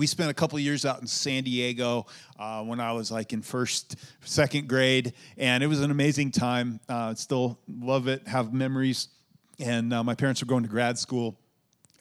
we spent a couple years out in San Diego uh, when I was like in first, second grade, and it was an amazing time. Uh, still love it, have memories. And uh, my parents were going to grad school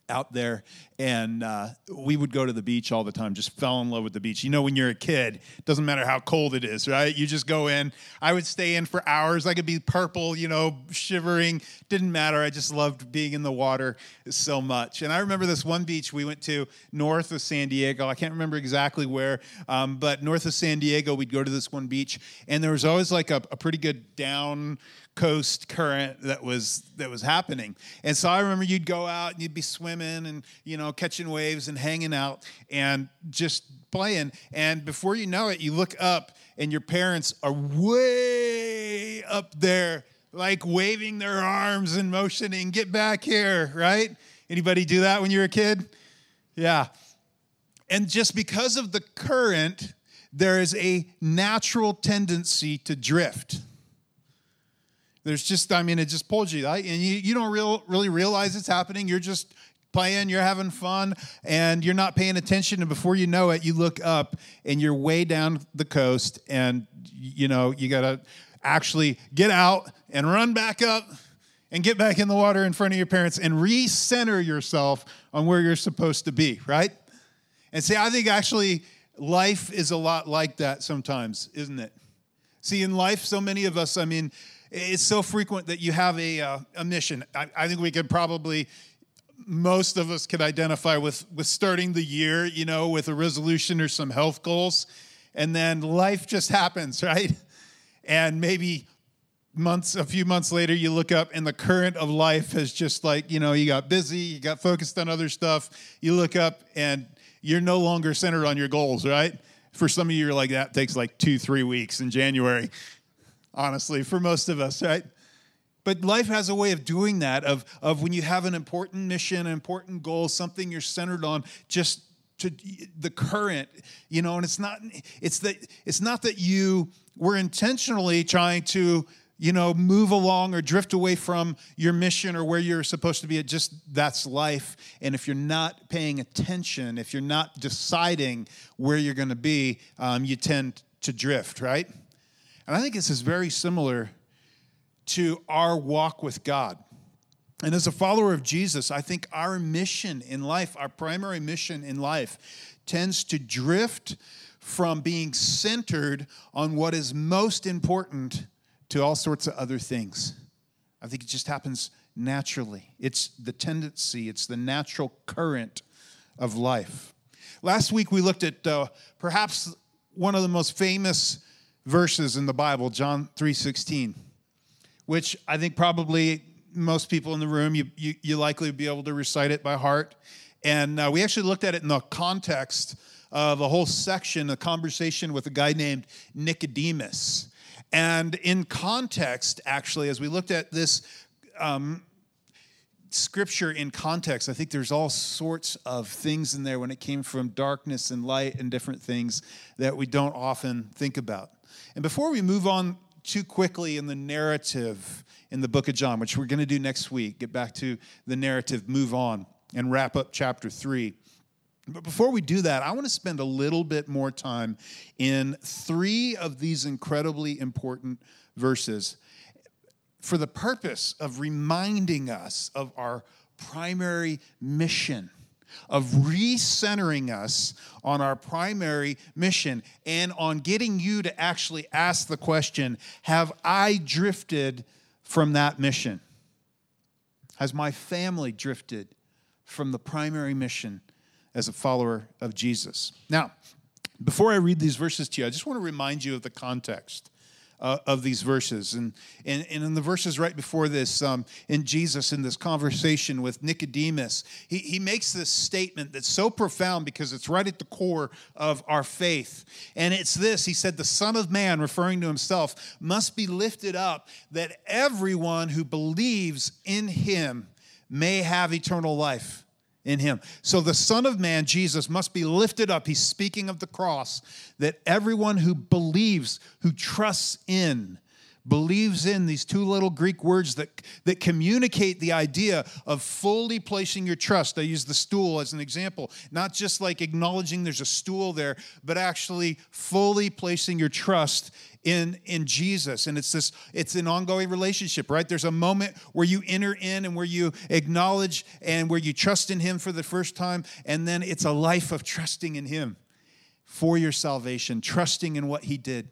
out there and uh, we would go to the beach all the time just fell in love with the beach. You know when you're a kid it doesn't matter how cold it is right? You just go in. I would stay in for hours. I could be purple you know shivering. Didn't matter. I just loved being in the water so much. And i remember this one beach we went to north of san diego. I can't remember exactly where um, but north of san diego we'd go to this one beach and there was always like a, a pretty good down coast current that was that was happening. And so I remember you'd go out and you'd be swimming and you know catching waves and hanging out and just playing. And before you know it, you look up and your parents are way up there, like waving their arms and motioning, "Get back here!" Right? Anybody do that when you were a kid? Yeah. And just because of the current, there is a natural tendency to drift. There's just, I mean, it just pulls you, right? and you, you don't real, really realize it's happening. You're just playing, you're having fun, and you're not paying attention. And before you know it, you look up and you're way down the coast, and you know, you got to actually get out and run back up and get back in the water in front of your parents and recenter yourself on where you're supposed to be, right? And see, I think actually life is a lot like that sometimes, isn't it? See, in life, so many of us, I mean, it's so frequent that you have a, uh, a mission. I, I think we could probably most of us could identify with with starting the year, you know, with a resolution or some health goals, and then life just happens, right? And maybe months, a few months later, you look up and the current of life has just like, you know, you got busy, you got focused on other stuff. You look up and you're no longer centered on your goals, right? For some of you, you're like that takes like two, three weeks in January honestly, for most of us, right? But life has a way of doing that, of, of when you have an important mission, an important goal, something you're centered on, just to the current, you know, and it's not it's that it's not that you were intentionally trying to, you know, move along or drift away from your mission or where you're supposed to be. It just that's life. And if you're not paying attention, if you're not deciding where you're going to be, um, you tend to drift, right? And I think this is very similar to our walk with God. And as a follower of Jesus, I think our mission in life, our primary mission in life, tends to drift from being centered on what is most important to all sorts of other things. I think it just happens naturally. It's the tendency, it's the natural current of life. Last week we looked at uh, perhaps one of the most famous verses in the Bible, John 3:16, which I think probably most people in the room, you, you, you likely be able to recite it by heart. And uh, we actually looked at it in the context of a whole section, a conversation with a guy named Nicodemus. And in context, actually, as we looked at this um, scripture in context, I think there's all sorts of things in there when it came from darkness and light and different things that we don't often think about. And before we move on too quickly in the narrative in the book of John, which we're going to do next week, get back to the narrative, move on, and wrap up chapter three. But before we do that, I want to spend a little bit more time in three of these incredibly important verses for the purpose of reminding us of our primary mission of recentering us on our primary mission and on getting you to actually ask the question Have I drifted from that mission? Has my family drifted from the primary mission as a follower of Jesus? Now, before I read these verses to you, I just want to remind you of the context uh, of these verses. And, and, and in the verses right before this, um, in Jesus, in this conversation with Nicodemus, he, he makes this statement that's so profound because it's right at the core of our faith. And it's this He said, The Son of Man, referring to himself, must be lifted up that everyone who believes in him may have eternal life in him. So the Son of Man, Jesus, must be lifted up. He's speaking of the cross, that everyone who believes, who trusts in, believes in these two little Greek words that, that communicate the idea of fully placing your trust. I use the stool as an example, not just like acknowledging there's a stool there, but actually fully placing your trust in in Jesus. And it's this it's an ongoing relationship right? There's a moment where you enter in and where you acknowledge and where you trust in him for the first time and then it's a life of trusting in him for your salvation trusting in what he did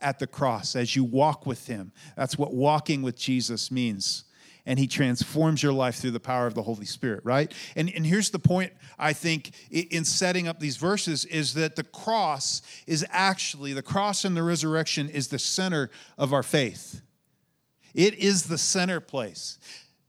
at the cross as you walk with him that's what walking with Jesus means and he transforms your life through the power of the Holy Spirit, right? And, and here's the point, I think, in setting up these verses is that the cross is actually, the cross and the resurrection is the center of our faith. It is the center place.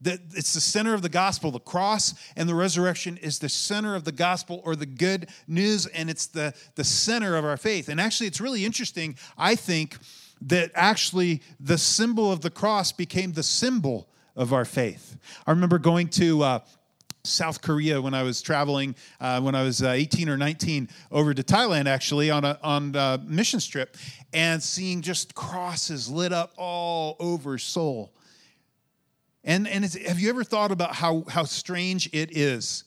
It's the center of the gospel. The cross and the resurrection is the center of the gospel or the good news, and it's the, the center of our faith. And actually, it's really interesting, I think, that actually the symbol of the cross became the symbol of our faith. I remember going to uh, South Korea when I was traveling uh, when I was uh, 18 or 19 over to Thailand actually on a on a mission trip and seeing just crosses lit up all over Seoul. And and have you ever thought about how how strange it is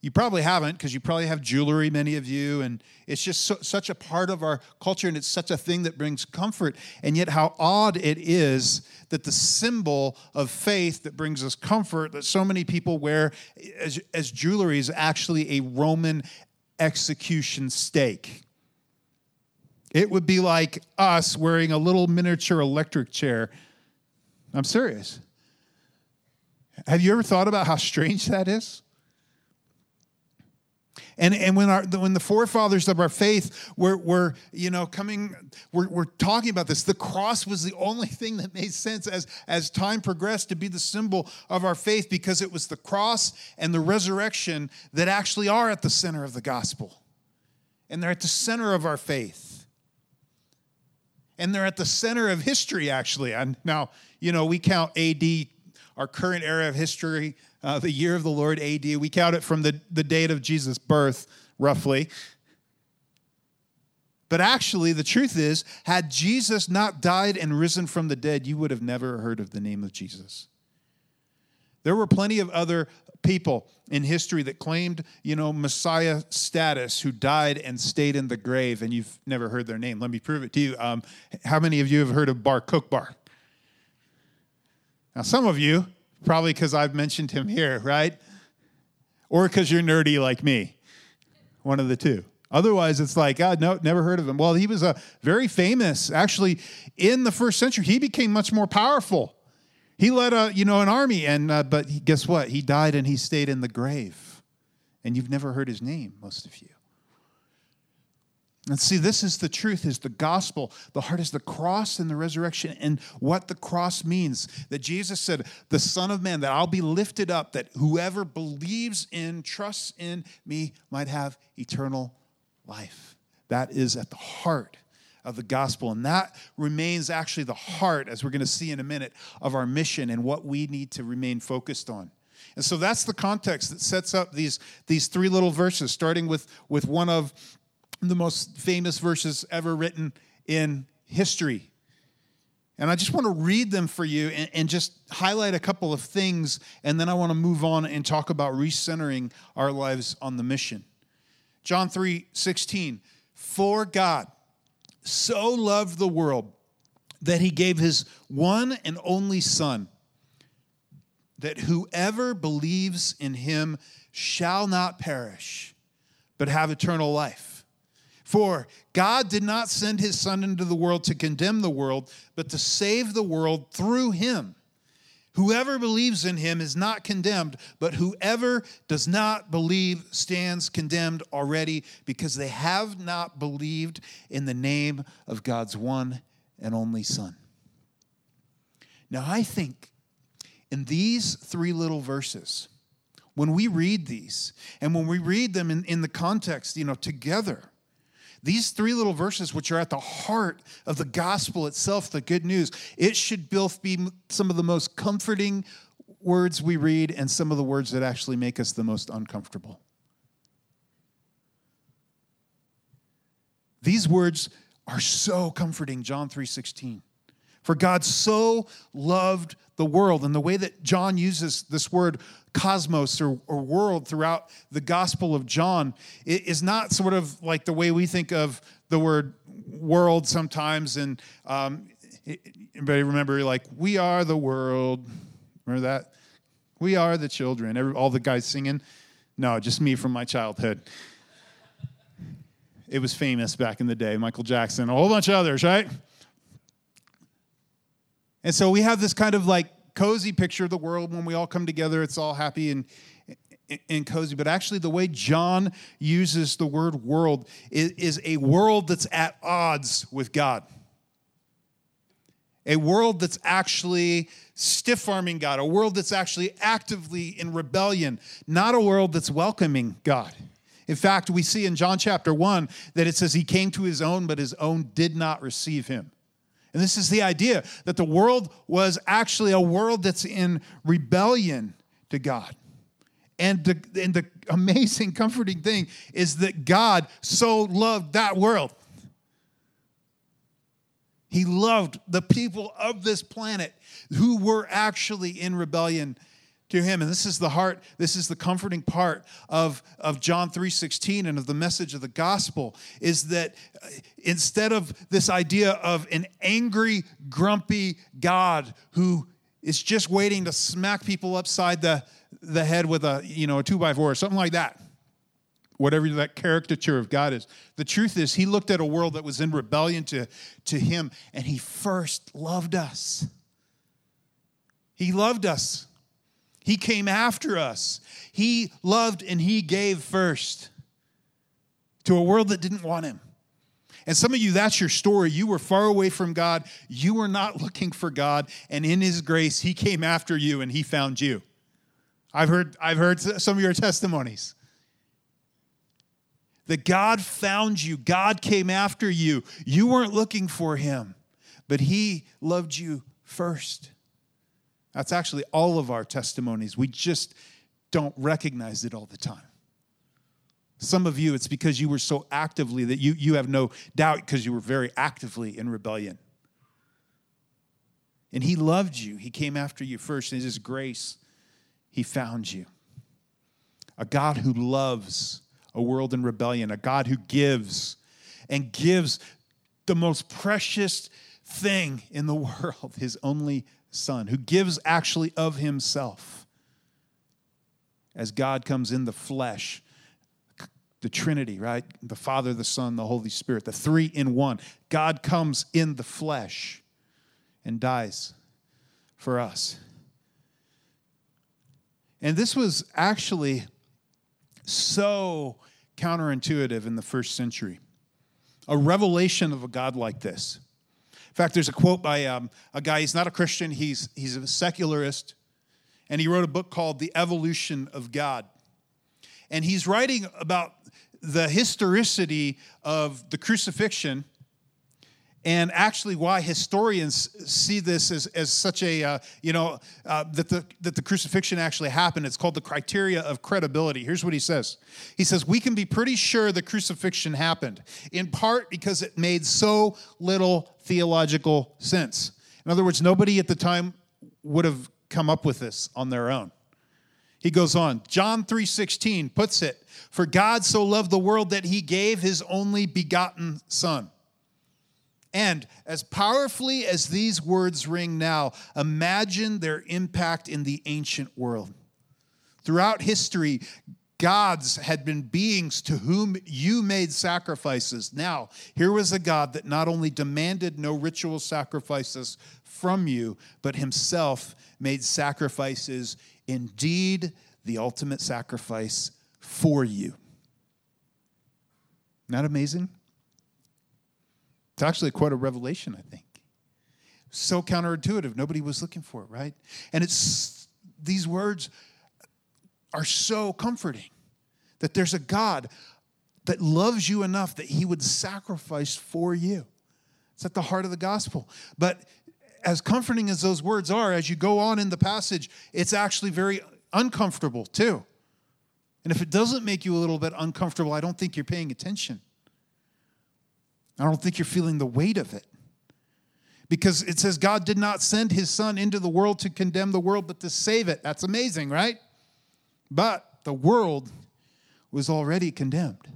you probably haven't because you probably have jewelry, many of you, and it's just so, such a part of our culture and it's such a thing that brings comfort. And yet, how odd it is that the symbol of faith that brings us comfort that so many people wear as, as jewelry is actually a Roman execution stake. It would be like us wearing a little miniature electric chair. I'm serious. Have you ever thought about how strange that is? And, and when, our, when the forefathers of our faith were, were you know, coming, we're, we're talking about this, the cross was the only thing that made sense as, as time progressed to be the symbol of our faith because it was the cross and the resurrection that actually are at the center of the gospel. And they're at the center of our faith. And they're at the center of history, actually. And now, you know, we count AD, our current era of history, uh, the year of the Lord AD. We count it from the, the date of Jesus' birth, roughly. But actually, the truth is, had Jesus not died and risen from the dead, you would have never heard of the name of Jesus. There were plenty of other people in history that claimed, you know, Messiah status who died and stayed in the grave, and you've never heard their name. Let me prove it to you. Um, how many of you have heard of Bar Kokhba? Now, some of you Probably because I've mentioned him here, right? Or because you're nerdy like me. One of the two. Otherwise, it's like, God, no, never heard of him. Well, he was a very famous, actually, in the first century. He became much more powerful. He led a, you know, an army, and uh, but guess what? He died and he stayed in the grave, and you've never heard his name, most of you. And see, this is the truth, is the gospel. The heart is the cross and the resurrection and what the cross means. That Jesus said, the Son of Man, that I'll be lifted up, that whoever believes in, trusts in me, might have eternal life. That is at the heart of the gospel. And that remains actually the heart, as we're going to see in a minute, of our mission and what we need to remain focused on. And so that's the context that sets up these, these three little verses, starting with, with one of the most famous verses ever written in history. And I just want to read them for you and, and, just highlight a couple of things, and then I want to move on and talk about recentering our lives on the mission. John 3 16. For God so loved the world that he gave his one and only Son, that whoever believes in him shall not perish, but have eternal life. For God did not send his Son into the world to condemn the world, but to save the world through him. Whoever believes in him is not condemned, but whoever does not believe stands condemned already because they have not believed in the name of God's one and only Son. Now, I think in these three little verses, when we read these and when we read them in, in the context, you know, together, these three little verses, which are at the heart of the gospel itself, the good news, it should both be some of the most comforting words we read and some of the words that actually make us the most uncomfortable. These words are so comforting, John 3:16. For God so loved the world. And the way that John uses this word cosmos or, or world throughout the Gospel of John is not sort of like the way we think of the word world sometimes. And um, anybody remember, like, we are the world? Remember that? We are the children. Every, all the guys singing. No, just me from my childhood. It was famous back in the day. Michael Jackson, a whole bunch of others, right? And so we have this kind of like cozy picture of the world when we all come together. It's all happy and, and cozy. But actually, the way John uses the word world is, is a world that's at odds with God. A world that's actually stiff arming God, a world that's actually actively in rebellion, not a world that's welcoming God. In fact, we see in John chapter 1 that it says he came to his own, but his own did not receive him. And this is the idea that the world was actually a world that's in rebellion to God. And the, and the amazing, comforting thing is that God so loved that world. He loved the people of this planet who were actually in rebellion to him. And this is the heart this is the comforting part of, of john 3.16 and of the message of the gospel is that uh, instead of this idea of an angry grumpy god who is just waiting to smack people upside the, the head with a you know a two by four or something like that whatever that caricature of god is the truth is he looked at a world that was in rebellion to, to him and he first loved us. He loved us he came after us. He loved and He gave first to a world that didn't want Him. And some of you, that's your story. You were far away from God. You were not looking for God. And in His grace, He came after you and He found you. I've heard, I've heard some of your testimonies. That God found you, God came after you. You weren't looking for Him, but He loved you first. That's actually all of our testimonies. We just don't recognize it all the time. Some of you, it's because you were so actively that you, you have no doubt because you were very actively in rebellion. And He loved you. He came after you first. In His grace, He found you. A God who loves a world in rebellion, a God who gives and gives the most precious thing in the world, His only Son, who gives actually of himself as God comes in the flesh. The Trinity, right? The Father, the Son, the Holy Spirit, the three in one. God comes in the flesh and dies for us. And this was actually so counterintuitive in the first century. A revelation of a God like this fact, there's a quote by um, a guy, he's not a Christian, he's, he's a secularist, and he wrote a book called The Evolution of God. And he's writing about the historicity of the crucifixion and actually why historians see this as, as such a uh, you know uh, that the that the crucifixion actually happened. It's called the criteria of credibility. Here's what he says. He says we can be pretty sure the crucifixion happened in part because it made so little theological sense. In other words nobody at the time would have come up with this on their own. He goes on john 3.16 puts it for god so loved the world that he gave his only begotten son and as powerfully as these words ring now, imagine their impact in the ancient world. Throughout history, gods had been beings to whom you made sacrifices. Now, here was a God that not only demanded no ritual sacrifices from you, but himself made sacrifices, indeed, the ultimate sacrifice for you. Not amazing? It's actually quite a revelation, I think. So counterintuitive. Nobody was looking for it, right? And it's these words are so comforting that there's a God that loves you enough that he would sacrifice for you. It's at the heart of the gospel. But as comforting as those words are, as you go on in the passage, it's actually very uncomfortable too. And if it doesn't make you a little bit uncomfortable, I don't think you're paying attention. I don't think you're feeling the weight of it. Because it says God did not send his son into the world to condemn the world, but to save it. That's amazing, right? But the world was already condemned.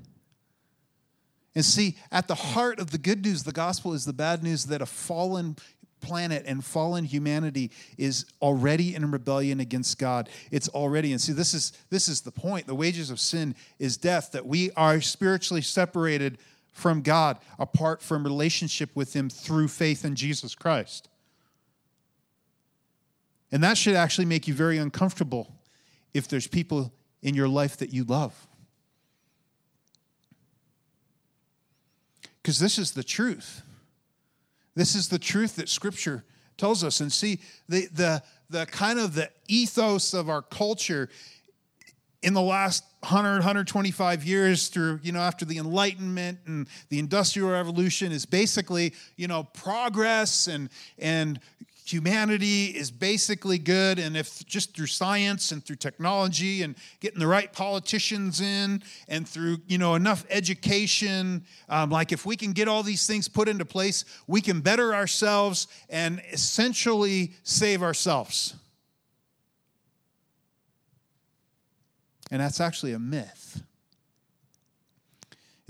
And see, at the heart of the good news, the gospel is the bad news that a fallen planet and fallen humanity is already in rebellion against God. It's already, and see, this is this is the point. The wages of sin is death, that we are spiritually separated from God apart from relationship with Him through faith in Jesus Christ. And that should actually make you very uncomfortable if there's people in your life that you love. Because this is the truth. This is the truth that Scripture tells us. And see, the, the, the kind of the ethos of our culture in the last 100 125 years through you know after the enlightenment and the industrial revolution is basically you know progress and and humanity is basically good. And if just through science and through technology and getting the right politicians in and through you know enough education um, like if we can get all these things put into place we can better ourselves and essentially save ourselves and that's actually a myth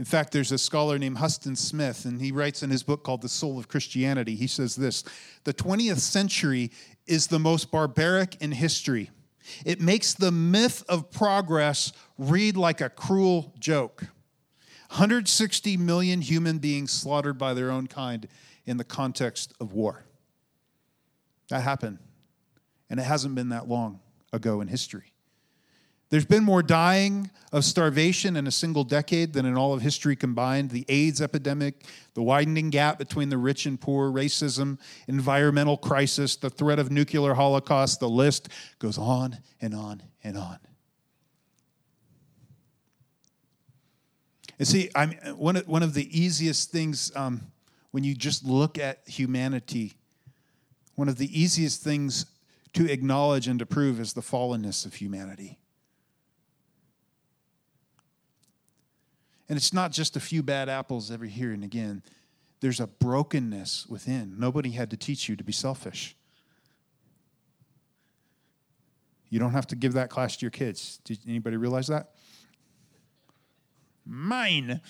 in fact, there's a scholar named Huston Smith, and he writes in his book called The Soul of Christianity. He says this The 20th century is the most barbaric in history. It makes the myth of progress read like a cruel joke. 160 million human beings slaughtered by their own kind in the context of war. That happened, and it hasn't been that long ago in history. There's been more dying of starvation in a single decade than in all of history combined. The AIDS epidemic, the widening gap between the rich and poor, racism, environmental crisis, the threat of nuclear holocaust, the list goes on and on and on. And see, I'm, one, of, one of the easiest things um, when you just look at humanity, one of the easiest things to acknowledge and to prove is the fallenness of humanity. And it's not just a few bad apples every here and again. There's a brokenness within. Nobody had to teach you to be selfish. You don't have to give that class to your kids. Did anybody realize that? Mine.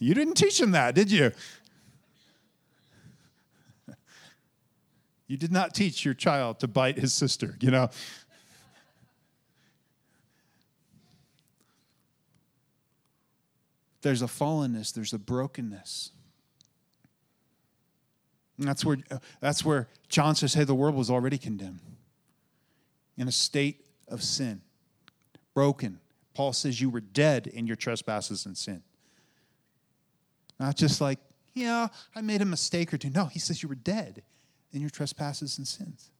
You didn't teach them that, did you? You did not teach your child to bite his sister, you know? There's a fallenness, there's a brokenness. And that's where, uh, that's where John says, hey, the world was already condemned in a state of sin, broken. Paul says you were dead in your trespasses and sin. Not just like, yeah, I made a mistake or two. No, he says you were dead in your trespasses and sins.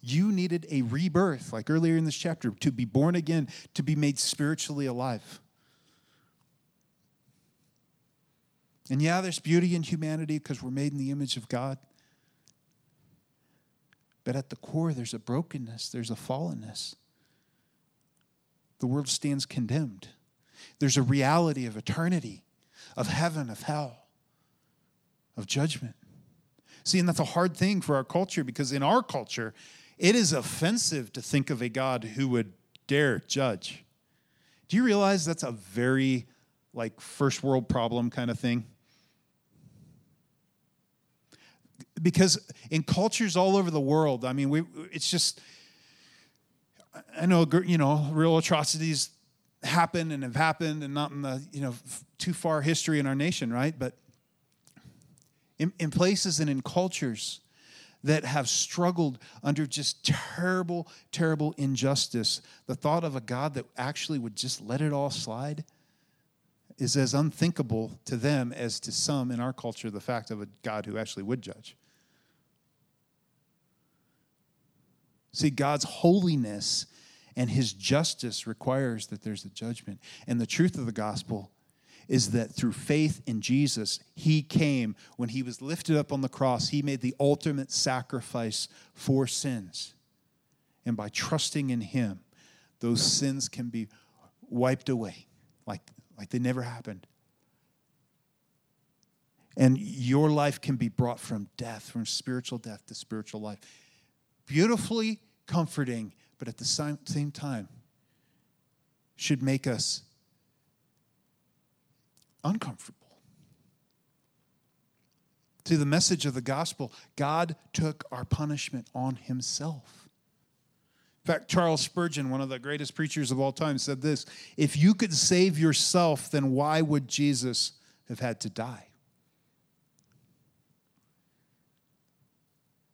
You needed a rebirth, like earlier in this chapter, to be born again, to be made spiritually alive. And yeah, there's beauty in humanity because we're made in the image of God. But at the core, there's a brokenness, there's a fallenness. The world stands condemned. There's a reality of eternity, of heaven, of hell, of judgment. See, and that's a hard thing for our culture because in our culture, it is offensive to think of a God who would dare judge. Do you realize that's a very like first world problem kind of thing? Because in cultures all over the world, I mean, we, it's just, I know, you know, real atrocities happen and have happened and not in the, you know, too far history in our nation, right? But in, in places and in cultures that have struggled under just terrible, terrible injustice, the thought of a God that actually would just let it all slide is as unthinkable to them as to some in our culture the fact of a God who actually would judge. See, God's holiness and his justice requires that there's a judgment. And the truth of the gospel is that through faith in Jesus, he came when he was lifted up on the cross, he made the ultimate sacrifice for sins. And by trusting in him, those sins can be wiped away like, like they never happened. and your life can be brought from death, from spiritual death to spiritual life. Beautifully comforting, but at the same, time, should make us uncomfortable. To the message of the gospel, God took our punishment on himself. In fact, Charles Spurgeon, one of the greatest preachers of all time, said this If you could save yourself, then why would Jesus have had to die?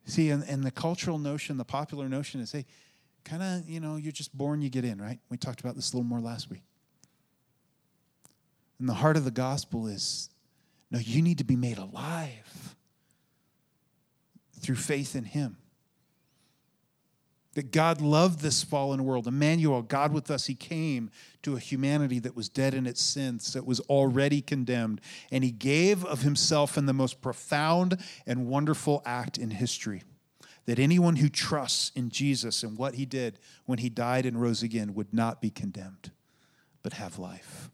See, and, and the cultural notion, the popular notion is hey, kind of, you know, you're just born, you get in, right? We talked about this a little more last week. And the heart of the gospel is no, you need to be made alive through faith in Him. That God loved this fallen world. Emmanuel, God with us, He came to a humanity that was dead in its sins, that was already condemned. And He gave of Himself in the most profound and wonderful act in history. That anyone who trusts in Jesus and what He did when He died and rose again would not be condemned, but have life.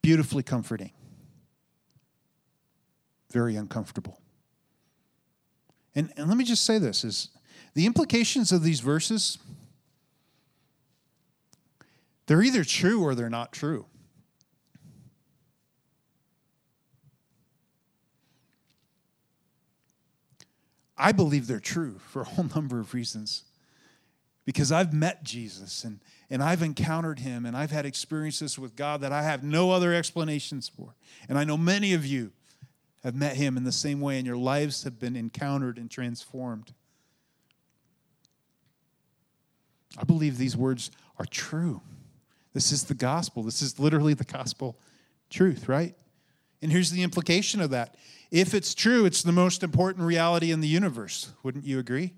Beautifully comforting, very uncomfortable. And, and let me just say this is the implications of these verses they're either true or they're not true. I believe they're true for a whole number of reasons. Because I've met Jesus and, and I've encountered him and I've had experiences with God that I have no other explanations for. And I know many of you have met him in the same way, and your lives have been encountered and transformed. I believe these words are true. This is the gospel. This is literally the gospel truth, right? And here's the implication of that. If it's true, it's the most important reality in the universe. Wouldn't you agree?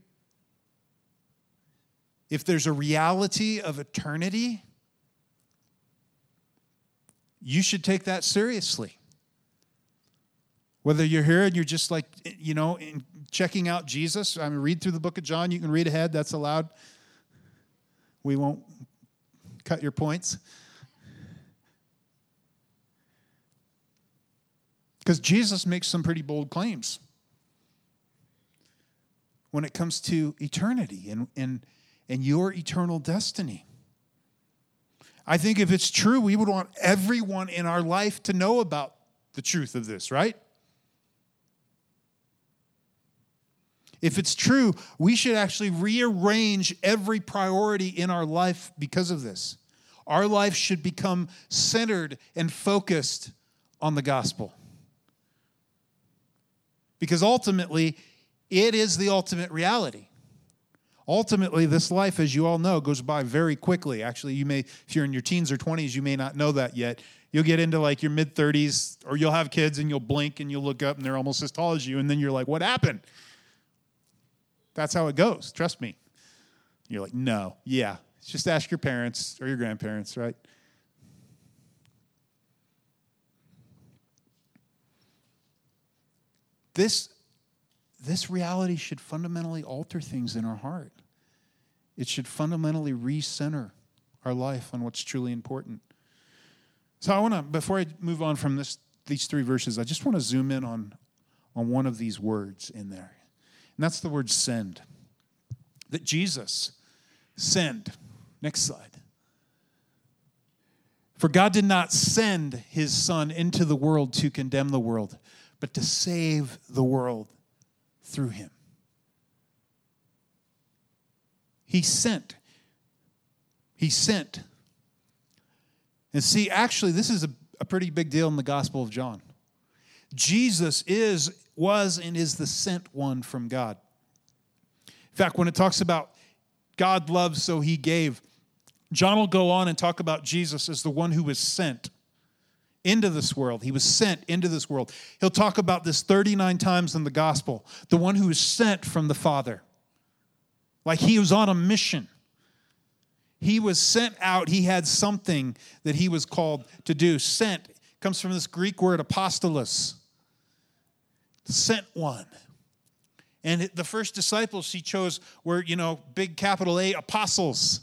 If there's a reality of eternity, you should take that seriously. Whether you're here and you're just like, eh, you know, checking out Jesus, I mean, read through the book of John. You can read ahead, that's allowed. We won't cut your points. Because Jesus makes some pretty bold claims when it comes to eternity and, and, and your eternal destiny. I think if it's true, we would want everyone in our life to know about the truth of this, right? If it's true, we should actually rearrange every priority in our life because of this. Our life should become centered and focused on the gospel. Because ultimately, it is the ultimate reality. Ultimately, this life, as you all know, goes by very quickly. Actually, you may, if you're in your teens or 20s, you may not know that yet. You'll get into like your mid 30s, or you'll have kids and you'll blink and you'll look up and they're almost as tall as you, and then you're like, what happened? That's how it goes. Trust me. You're like, no, yeah. Just ask your parents or your grandparents, right? This, this reality should fundamentally alter things in our heart. It should fundamentally recenter our life on what's truly important. So I want to, before I move on from this, these three verses, I just want to zoom in on, on one of these words in there. And that's the word send. That Jesus send. Next slide. For God did not send his Son into the world to condemn the world, but to save the world through him. He sent. He sent. And see, actually, this is a, a pretty big deal in the Gospel of John. Jesus is was and is the sent one from God. In fact, when it talks about God loves, so he gave, John will go on and talk about Jesus as the one who was sent into this world. He was sent into this world. He'll talk about this 39 times in the gospel the one who was sent from the Father. Like he was on a mission. He was sent out. He had something that he was called to do. Sent comes from this Greek word apostolos, sent one. And the first disciples he chose were, you know, big capital A apostles.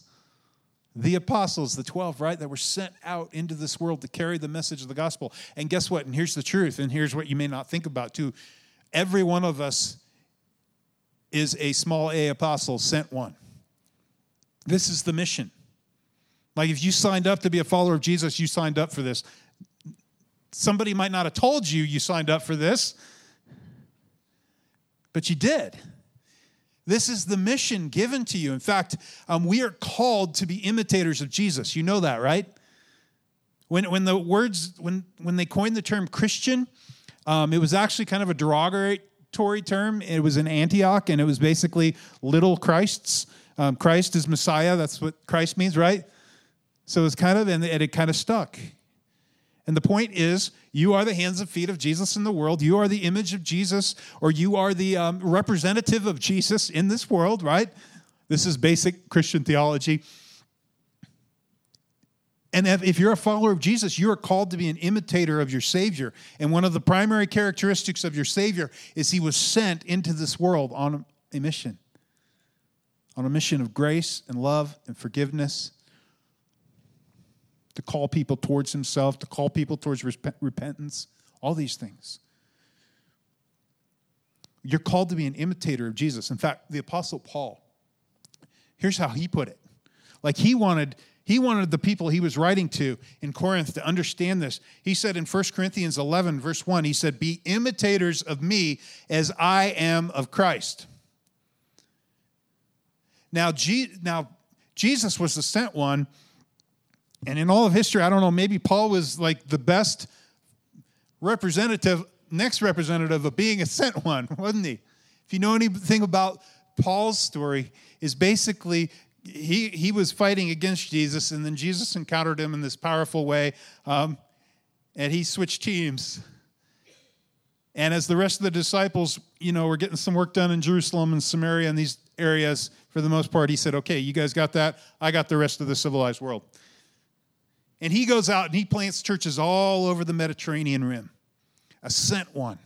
the apostles, the 12, right, that were sent out into this world to carry the message of the gospel. And guess what? And here's the truth, and here's what you may not think about too. Every one of us is a small a apostle, sent one. This is the mission. Like if you signed up to be a follower of Jesus, you signed up for this. Somebody might not have told you you signed up for this, but you did. This is the mission given to you. In fact, um, we are called to be imitators of Jesus. You know that, right? When, when the words, when, when they coined the term Christian, um, it was actually kind of a derogatory term. It was in Antioch, and it was basically little Christs. Um, Christ is Messiah. That's what Christ means, right? So it's kind of, and it kind of stuck. And the point is, you are the hands and feet of Jesus in the world. You are the image of Jesus, or you are the um, representative of Jesus in this world, right? This is basic Christian theology. And if you're a follower of Jesus, you are called to be an imitator of your Savior. And one of the primary characteristics of your Savior is he was sent into this world on a mission on a mission of grace and love and forgiveness to call people towards himself, to call people towards repentance, all these things. You're called to be an imitator of Jesus. In fact, the apostle Paul, here's how he put it. Like he wanted he wanted the people he was writing to in Corinth to understand this. He said in 1 Corinthians 11 verse 1, he said, "Be imitators of me as I am of Christ." Now, now Jesus was the sent one, and in all of history, I don't know, maybe Paul was like the best representative, next representative of being a sent one, wasn't he? If you know anything about Paul's story, is basically he, he was fighting against Jesus, and then Jesus encountered him in this powerful way, um, and he switched teams. And as the rest of the disciples, you know, were getting some work done in Jerusalem and Samaria and these areas, for the most part, he said, Okay, you guys got that? I got the rest of the civilized world. And he goes out and he plants churches all over the Mediterranean rim, a sent one.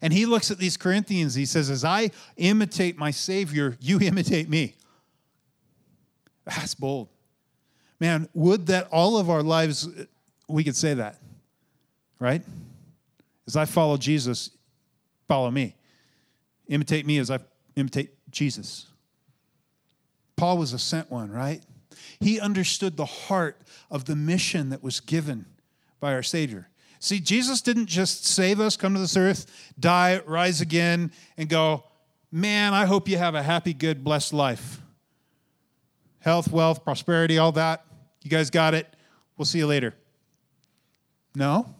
And he looks at these Corinthians, he says, As I imitate my Savior, you imitate me. That's bold. Man, would that all of our lives, we could say that, right? As I follow Jesus, follow me. Imitate me as I imitate Jesus. Paul was a sent one, right? He understood the heart of the mission that was given by our Savior. See, Jesus didn't just save us, come to this earth, die, rise again, and go, man, I hope you have a happy, good, blessed life. Health, wealth, prosperity, all that. You guys got it. We'll see you later. No.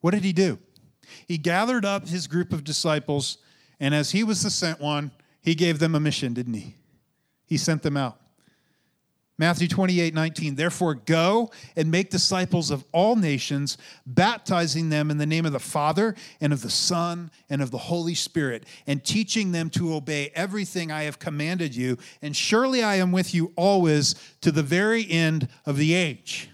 What did he do? He gathered up his group of disciples, and as he was the sent one, he gave them a mission, didn't he? He sent them out. Matthew 28 19. Therefore, go and make disciples of all nations, baptizing them in the name of the Father and of the Son and of the Holy Spirit, and teaching them to obey everything I have commanded you. And surely I am with you always to the very end of the age.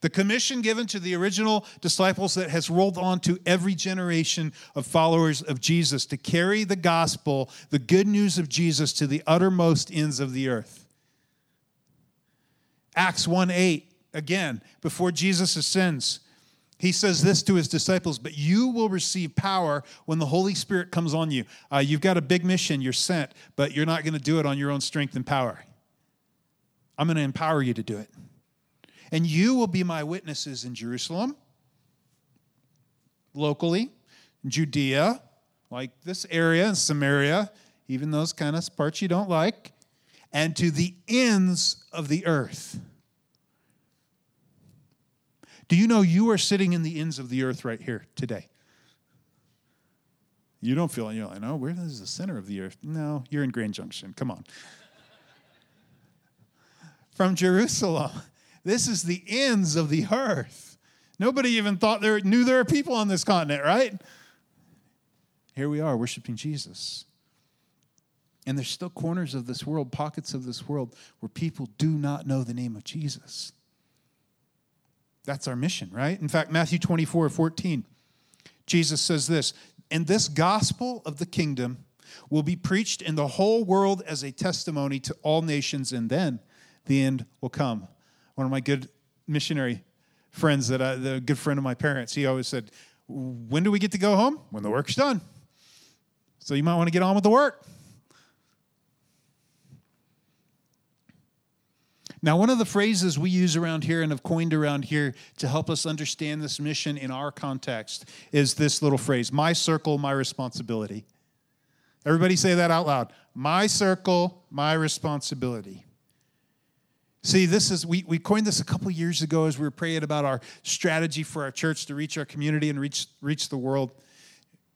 The commission given to the original disciples that has rolled on to every generation of followers of Jesus to carry the gospel, the good news of Jesus, to the uttermost ends of the earth. Acts 1 8, again, before Jesus ascends, he says this to his disciples, but you will receive power when the Holy Spirit comes on you. Uh, you've got a big mission, you're sent, but you're not going to do it on your own strength and power. I'm going to empower you to do it. And you will be my witnesses in Jerusalem, locally, Judea, like this area, and Samaria, even those kind of parts you don't like, and to the ends of the earth. Do you know you are sitting in the ends of the earth right here today? You don't feel you're like, no, where is the center of the earth? No, you're in Grand Junction. Come on. From Jerusalem, this is the ends of the earth. Nobody even thought there knew there are people on this continent, right? Here we are worshiping Jesus. And there's still corners of this world, pockets of this world, where people do not know the name of Jesus. That's our mission, right? In fact, Matthew 24 14, Jesus says this And this gospel of the kingdom will be preached in the whole world as a testimony to all nations, and then the end will come. One of my good missionary friends, that I, the good friend of my parents, he always said, "When do we get to go home? When the work's done." So you might want to get on with the work. Now, one of the phrases we use around here and have coined around here to help us understand this mission in our context is this little phrase my circle, my responsibility. Everybody say that out loud. My circle, my responsibility. See, this is, we, we coined this a couple years ago as we were praying about our strategy for our church to reach our community and reach, reach the world.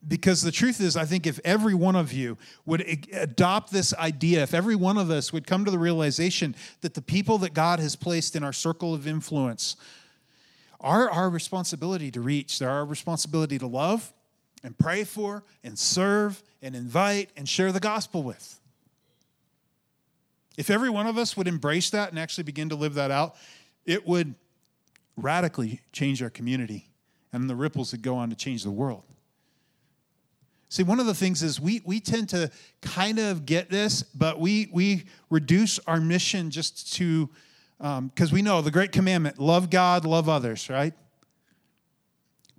Because the truth is, I think if every one of you would adopt this idea, if every one of us would come to the realization that the people that God has placed in our circle of influence are our responsibility to reach, they're our responsibility to love and pray for and serve and invite and share the gospel with. If every one of us would embrace that and actually begin to live that out, it would radically change our community and the ripples that go on to change the world. See, one of the things is we, we tend to kind of get this, but we, we reduce our mission just to, because um, we know the great commandment love God, love others, right?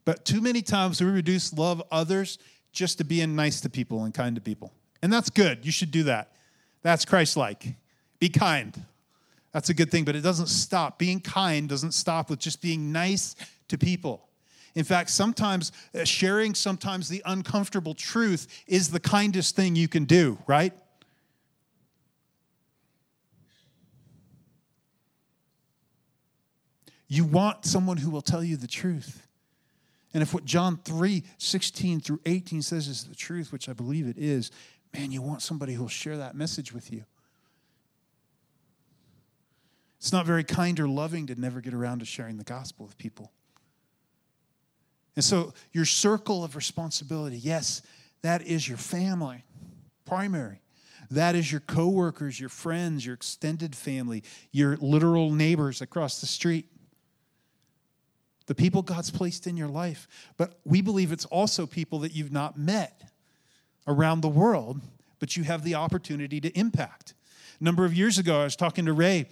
But too many times we reduce love others just to being nice to people and kind to people. And that's good. You should do that. That's Christ like. Be kind. That's a good thing, but it doesn't stop. Being kind doesn't stop with just being nice to people. In fact, sometimes uh, sharing sometimes the uncomfortable truth is the kindest thing you can do, right? You want someone who will tell you the truth. And if what John 3 16 through 18 says is the truth, which I believe it is, man, you want somebody who will share that message with you. It's not very kind or loving to never get around to sharing the gospel with people. And so, your circle of responsibility, yes, that is your family, primary. That is your coworkers, your friends, your extended family, your literal neighbors across the street the people God's placed in your life. But we believe it's also people that you've not met around the world, but you have the opportunity to impact. A number of years ago, I was talking to Ray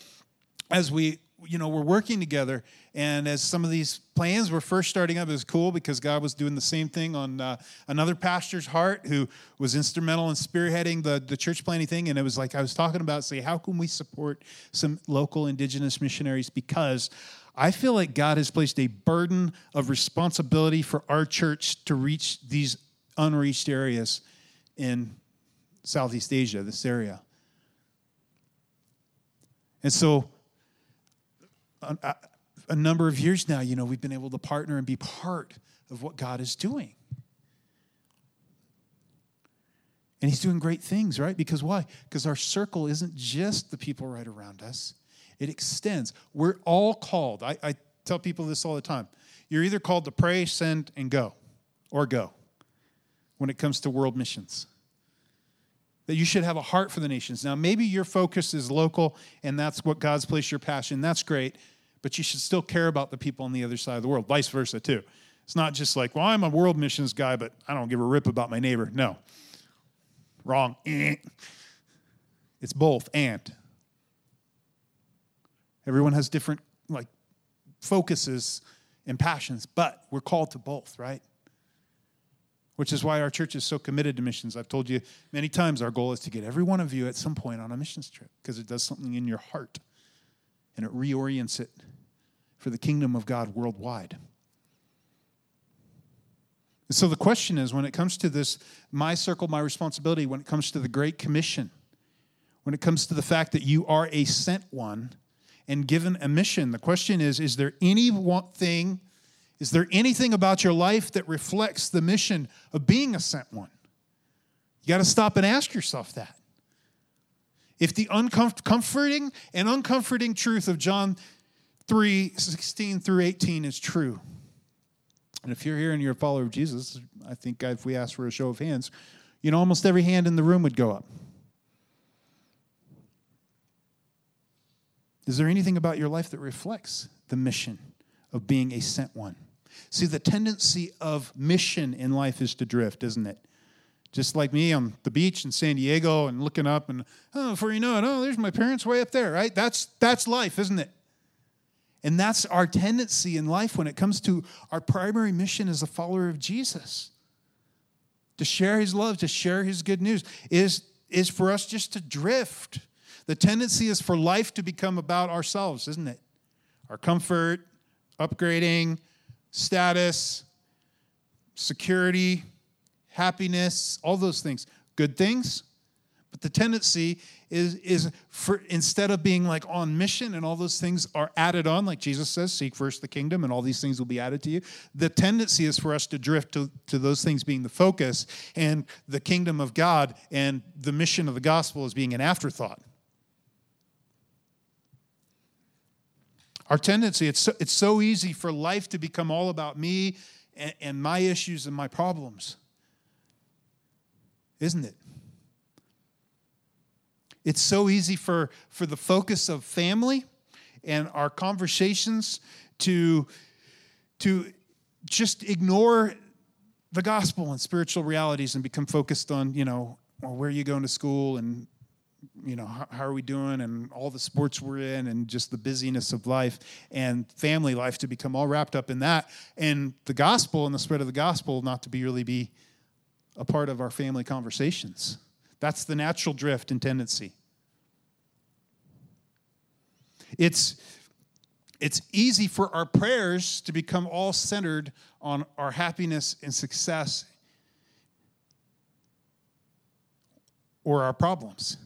as we you know we're working together. And as some of these plans were first starting up it was cool because god was doing the same thing on uh, another pastor's heart who was instrumental in spearheading the, the church planting thing. And it was like i was talking about say how can we support some local indigenous missionaries? Because I feel like God has placed a burden of responsibility for our church to reach these unreached areas in Southeast Asia, this area. And so, a, number of years now, you know, we've been able to partner and be part of what God is doing. And He's doing great things, right? Because why? Because our circle isn't just the people right around us, it extends. We're all called. I, I tell people this all the time. You're either called to pray, send, and go, or go when it comes to world missions. That you should have a heart for the nations. Now, maybe your focus is local and that's what God's placed your passion. That's great, but you should still care about the people on the other side of the world, vice versa, too. It's not just like, well, I'm a world missions guy, but I don't give a rip about my neighbor. No. Wrong. Eh. It's both and. Everyone has different like focuses and passions, but we're called to both, right? Which is why our church is so committed to missions. I've told you many times our goal is to get every one of you at some point on a missions trip because it does something in your heart and it reorients it for the kingdom of God worldwide. So the question is when it comes to this, my circle, my responsibility, when it comes to the Great Commission, when it comes to the fact that you are a sent one, and given a mission. The question is Is there any one thing, is there anything about your life that reflects the mission of being a sent one? You got to stop and ask yourself that. If the uncomforting and uncomforting truth of John 3 16 through 18 is true, and if you're here and you're a follower of Jesus, I think if we ask for a show of hands, you know, almost every hand in the room would go up. Is there anything about your life that reflects the mission of being a sent one? See, the tendency of mission in life is to drift, isn't it? Just like me on the beach in San Diego and looking up and oh, before you know it, oh, there's my parents way up there, right? That's that's life, isn't it? And that's our tendency in life when it comes to our primary mission as a follower of Jesus. To share his love, to share his good news, is, is for us just to drift. The tendency is for life to become about ourselves, isn't it? Our comfort, upgrading, status, security, happiness, all those things. Good things, but the tendency is, is for instead of being like on mission and all those things are added on, like Jesus says, seek first the kingdom and all these things will be added to you. The tendency is for us to drift to, to those things being the focus and the kingdom of God and the mission of the gospel as being an afterthought. Our tendency, it's so, it's so easy for life to become all about me and, and my issues and my problems. Isn't it? It's so easy for, for the focus of family and our conversations to, to just ignore the gospel and spiritual realities and become focused on, you know, well, where are you going to school and, you know, how, how are we doing and all the sports we're in and just the busyness of life and family life to become all wrapped up in that. And the gospel and the spread of the gospel not to be really be a part of our family conversations. That's the natural drift and tendency. It's, it's easy for our prayers to become all centered on our happiness and success or our problems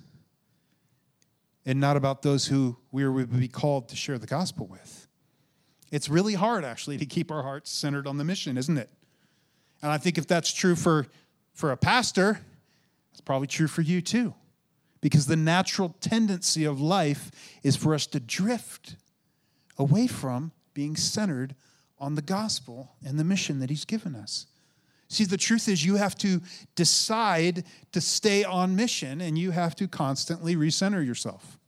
and not about those who we would be called to share the gospel with. It's really hard, actually, to keep our hearts centered on the mission, isn't it? And I think if that's true for, for a pastor, it's probably true for you too because the natural tendency of life is for us to drift away from being centered on the gospel and the mission that He's given us. See, the truth is, you have to decide to stay on mission and you have to constantly recenter yourself.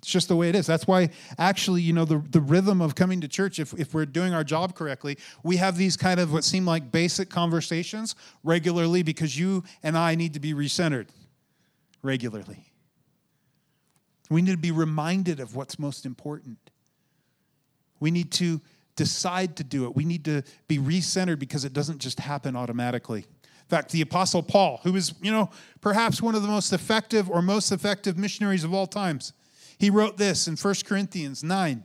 It's just the way it is. That's why, actually, you know, the, the rhythm of coming to church, if, if we're doing our job correctly, we have these kind of what seem like basic conversations regularly because you and I need to be recentered regularly. We need to be reminded of what's most important. We need to decide to do it. We need to be recentered because it doesn't just happen automatically. In fact, the Apostle Paul, who is, you know, perhaps one of the most effective or most effective missionaries of all times, he wrote this in 1 Corinthians 9.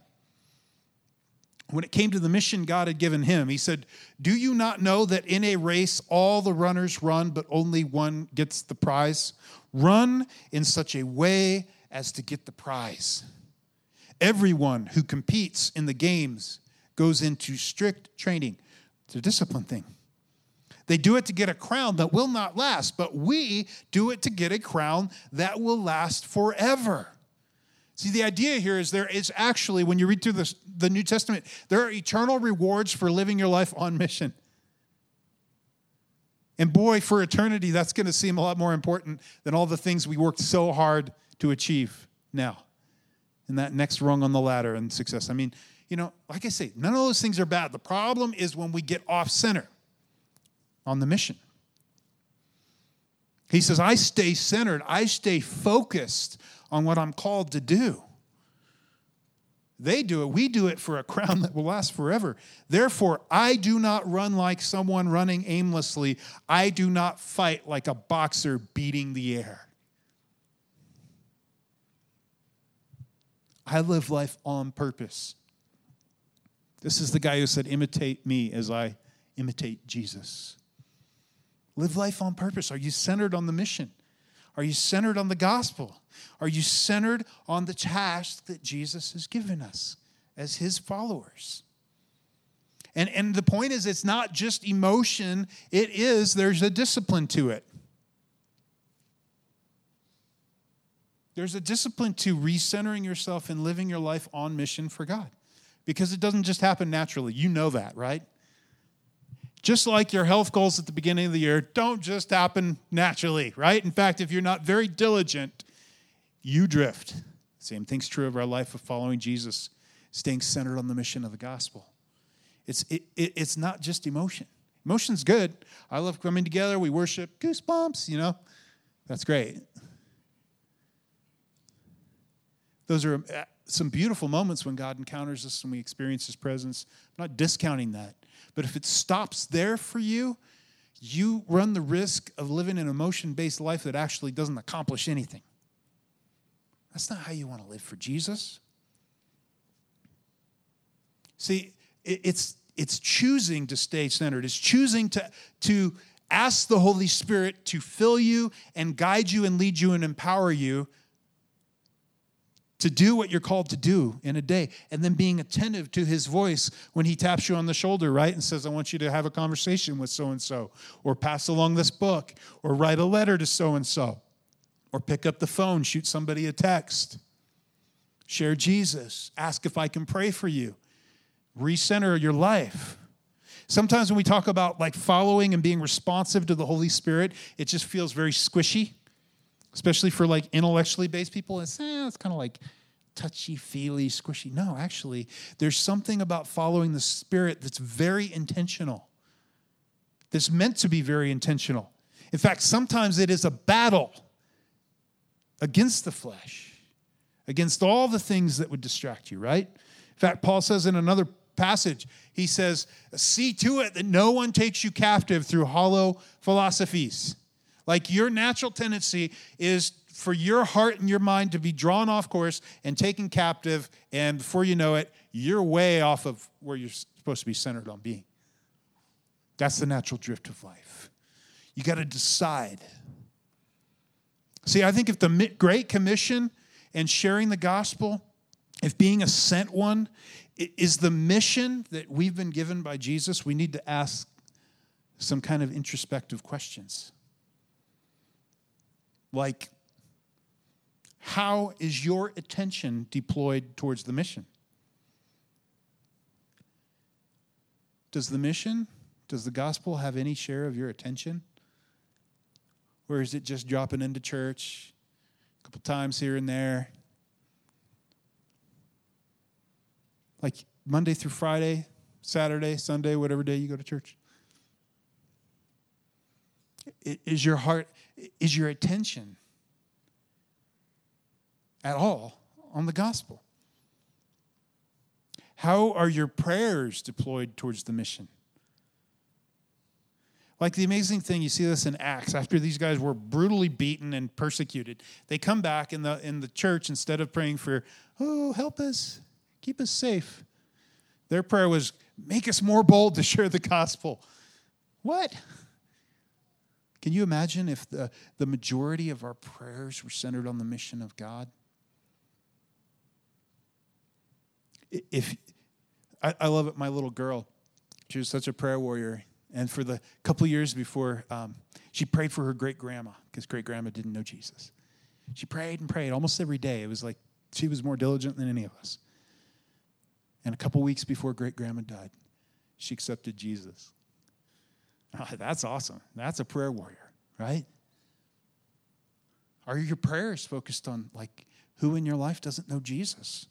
When it came to the mission God had given him, he said, Do you not know that in a race all the runners run, but only one gets the prize? Run in such a way as to get the prize. Everyone who competes in the games goes into strict training. It's a discipline thing. They do it to get a crown that will not last, but we do it to get a crown that will last forever. See, the idea here is there is actually, when you read through this, the New Testament, there are eternal rewards for living your life on mission. And boy, for eternity, that's going to seem a lot more important than all the things we worked so hard to achieve now. And that next rung on the ladder and success. I mean, you know, like I say, none of those things are bad. The problem is when we get off center on the mission. He says, I stay centered, I stay focused on what I'm called to do. They do it. We do it for a crown that will last forever. Therefore, I do not run like someone running aimlessly. I do not fight like a boxer beating the air. I live life on purpose. This is the guy who said, Imitate me as I imitate Jesus. Live life on purpose. Are you centered on the mission? Are you centered on the gospel? Are you centered on the task that Jesus has given us as his followers? And, and the point is, it's not just emotion, it is, there's a discipline to it. There's a discipline to recentering yourself and living your life on mission for God because it doesn't just happen naturally. You know that, right? Just like your health goals at the beginning of the year don't just happen naturally, right? In fact, if you're not very diligent, you drift. Same thing's true of our life of following Jesus, staying centered on the mission of the gospel. It's, it, it, it's not just emotion, Emotion's good. I love coming together. We worship. Goosebumps, you know. That's great. Those are uh, some beautiful moments when God encounters us and we experience His presence. I'm not discounting that. But if it stops there for you, you run the risk of living an emotion based life that actually doesn't accomplish anything. That's not how you want to live for Jesus. See, it's, it's choosing to stay centered, it's choosing to, to ask the Holy Spirit to fill you and guide you and lead you and empower you to do what you're called to do in a day and then being attentive to his voice when he taps you on the shoulder right and says i want you to have a conversation with so and so or pass along this book or write a letter to so and so or pick up the phone shoot somebody a text share jesus ask if i can pray for you recenter your life sometimes when we talk about like following and being responsive to the holy spirit it just feels very squishy especially for like intellectually based people. It's, eh, it's kind of like touchy feely, squishy. No, actually, there's something about following the Spirit that's very intentional, that's meant to be very intentional. In fact, sometimes it is a battle against the flesh, against all the things that would distract you, right? In fact, Paul says in another passage, he says, See to it that no one takes you captive through hollow philosophies like your natural tendency is for your heart and your mind to be drawn off course and taken captive, and before you know it, you're way off of where you're supposed to be centered on being. That's the natural drift of life. You got to decide. See, I think if the Great Commission and sharing the gospel, if being a sent one is the mission that we've been given by Jesus, we need to ask some kind of introspective questions. Like, how is your attention deployed towards the mission? Does the mission, does the gospel have any share of your attention? Or is it just dropping into church a couple times here and there? Like Monday through Friday, Saturday, Sunday, whatever day you go to church? Is your heart, is your attention at all on the gospel? How are your prayers deployed towards the mission? Like the amazing thing, you see this in Acts. After these guys were brutally beaten and persecuted, they come back in the in the church instead of praying for, "Oh, help us, keep us safe." Their prayer was, "Make us more bold to share the gospel." What? Can you imagine if the, the majority of our prayers were centered on the mission of God? If I, I love it, my little girl, she was such a prayer warrior. And for the couple years before, um, she prayed for her great grandma because great grandma didn't know Jesus. She prayed and prayed almost every day. It was like she was more diligent than any of us. And a couple weeks before great grandma died, she accepted Jesus. Oh, that's awesome. That's a prayer warrior, right? Are your prayers focused on like who in your life doesn't know Jesus?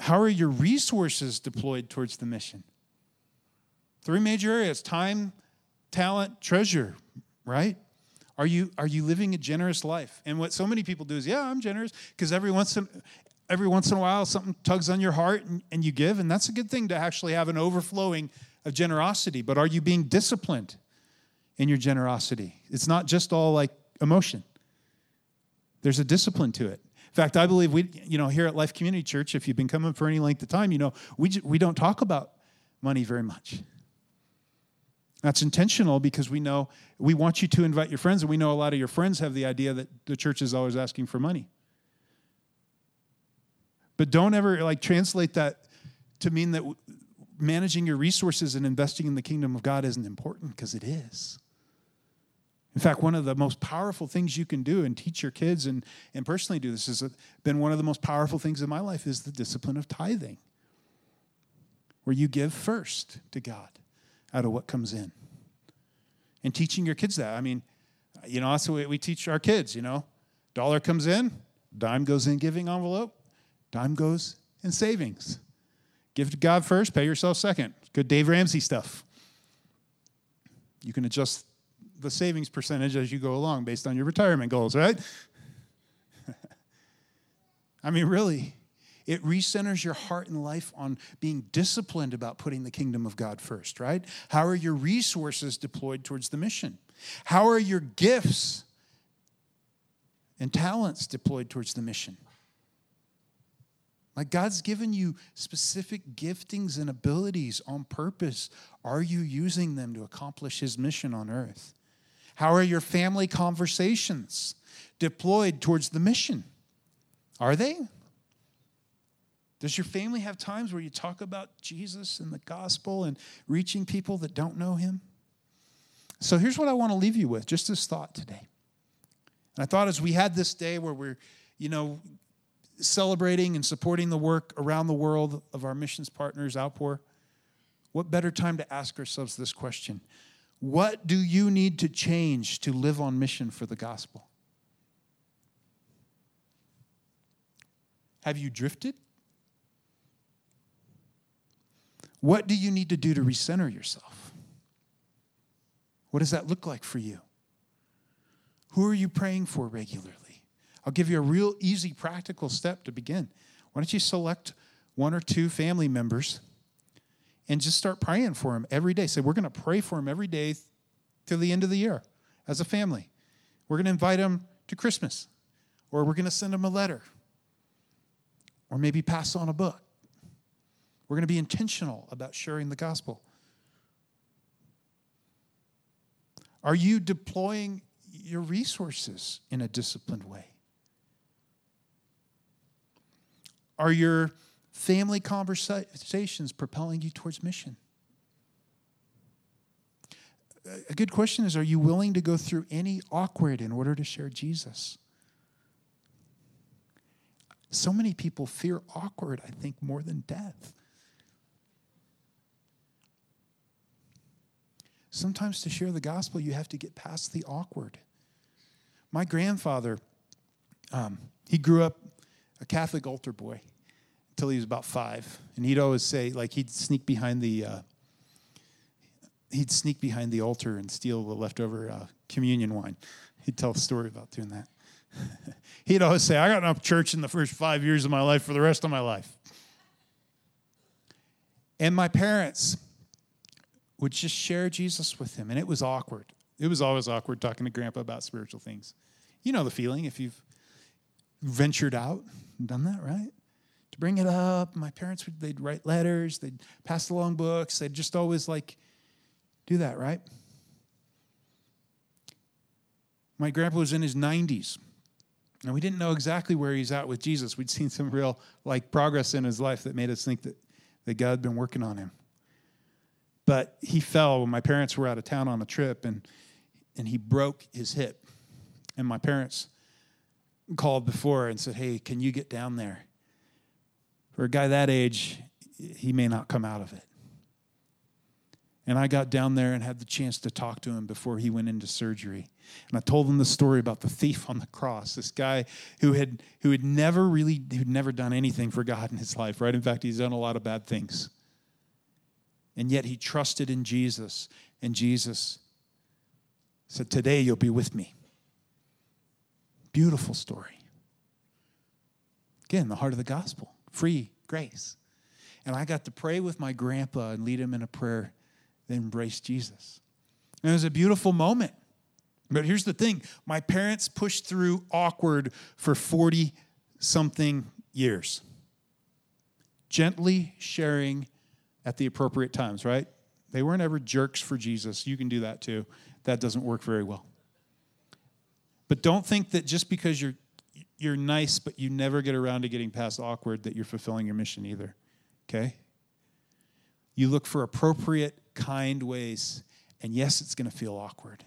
How are your resources deployed towards the mission? Three major areas time, talent, treasure, right? Are you, are you living a generous life? And what so many people do is, yeah, I'm generous, because every once in every once in a while something tugs on your heart and, and you give, and that's a good thing to actually have an overflowing of generosity, but are you being disciplined in your generosity? It's not just all like emotion. There's a discipline to it. In fact, I believe we, you know, here at Life Community Church, if you've been coming for any length of time, you know, we, we don't talk about money very much. That's intentional because we know we want you to invite your friends, and we know a lot of your friends have the idea that the church is always asking for money. But don't ever like translate that to mean that managing your resources and investing in the kingdom of God isn't important because it is. In fact, one of the most powerful things you can do and teach your kids and, and personally do this has uh, been one of the most powerful things in my life is the discipline of tithing, where you give first to God out of what comes in. And teaching your kids that. I mean, you know, that's the way we teach our kids, you know. Dollar comes in, dime goes in giving envelope, dime goes in savings. Give to God first, pay yourself second. Good Dave Ramsey stuff. You can adjust the savings percentage as you go along based on your retirement goals, right? I mean, really, it recenters your heart and life on being disciplined about putting the kingdom of God first, right? How are your resources deployed towards the mission? How are your gifts and talents deployed towards the mission? Like God's given you specific giftings and abilities on purpose. Are you using them to accomplish His mission on earth? How are your family conversations deployed towards the mission? Are they? Does your family have times where you talk about Jesus and the gospel and reaching people that don't know Him? So here's what I want to leave you with just this thought today. And I thought as we had this day where we're, you know, celebrating and supporting the work around the world of our missions partners, Outpour, what better time to ask ourselves this question? What do you need to change to live on mission for the gospel? Have you drifted? What do you need to do to recenter yourself? What does that look like for you? Who are you praying for regularly? I'll give you a real easy, practical step to begin. Why don't you select one or two family members and just start praying for him every day? Say, we're going to pray for him every day till the end of the year as a family. We're going to invite him to Christmas, or we're going to send him a letter, or maybe pass on a book. We're going to be intentional about sharing the gospel. Are you deploying your resources in a disciplined way? Are your family conversations propelling you towards mission? A good question is Are you willing to go through any awkward in order to share Jesus? So many people fear awkward, I think, more than death. Sometimes to share the gospel, you have to get past the awkward. My grandfather, um, he grew up a Catholic altar boy until he was about five, and he'd always say, like, he'd sneak behind the uh, he'd sneak behind the altar and steal the leftover uh, communion wine. He'd tell a story about doing that. he'd always say, "I got enough church in the first five years of my life for the rest of my life." And my parents would just share Jesus with him, and it was awkward. It was always awkward talking to Grandpa about spiritual things. You know the feeling if you've ventured out and done that, right? Bring it up, my parents would they'd write letters, they'd pass along books, they'd just always like do that, right? My grandpa was in his 90s. And we didn't know exactly where he's at with Jesus. We'd seen some real like progress in his life that made us think that, that God had been working on him. But he fell when my parents were out of town on a trip and and he broke his hip. And my parents called before and said, Hey, can you get down there? For a guy that age, he may not come out of it. And I got down there and had the chance to talk to him before he went into surgery. And I told him the story about the thief on the cross, this guy who had who had never really who'd never done anything for God in his life, right? In fact, he's done a lot of bad things. And yet he trusted in Jesus, and Jesus said, Today you'll be with me. Beautiful story. Again, the heart of the gospel free grace. And I got to pray with my grandpa and lead him in a prayer that embraced Jesus. And it was a beautiful moment. But here's the thing my parents pushed through awkward for 40 something years, gently sharing at the appropriate times, right? They weren't ever jerks for Jesus. You can do that too. That doesn't work very well. But don't think that just because you're you're nice, but you never get around to getting past awkward that you're fulfilling your mission either. Okay? You look for appropriate, kind ways, and yes, it's going to feel awkward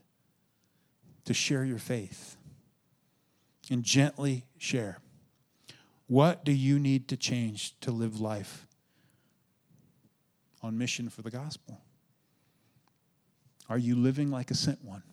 to share your faith and gently share. What do you need to change to live life on mission for the gospel? Are you living like a sent one?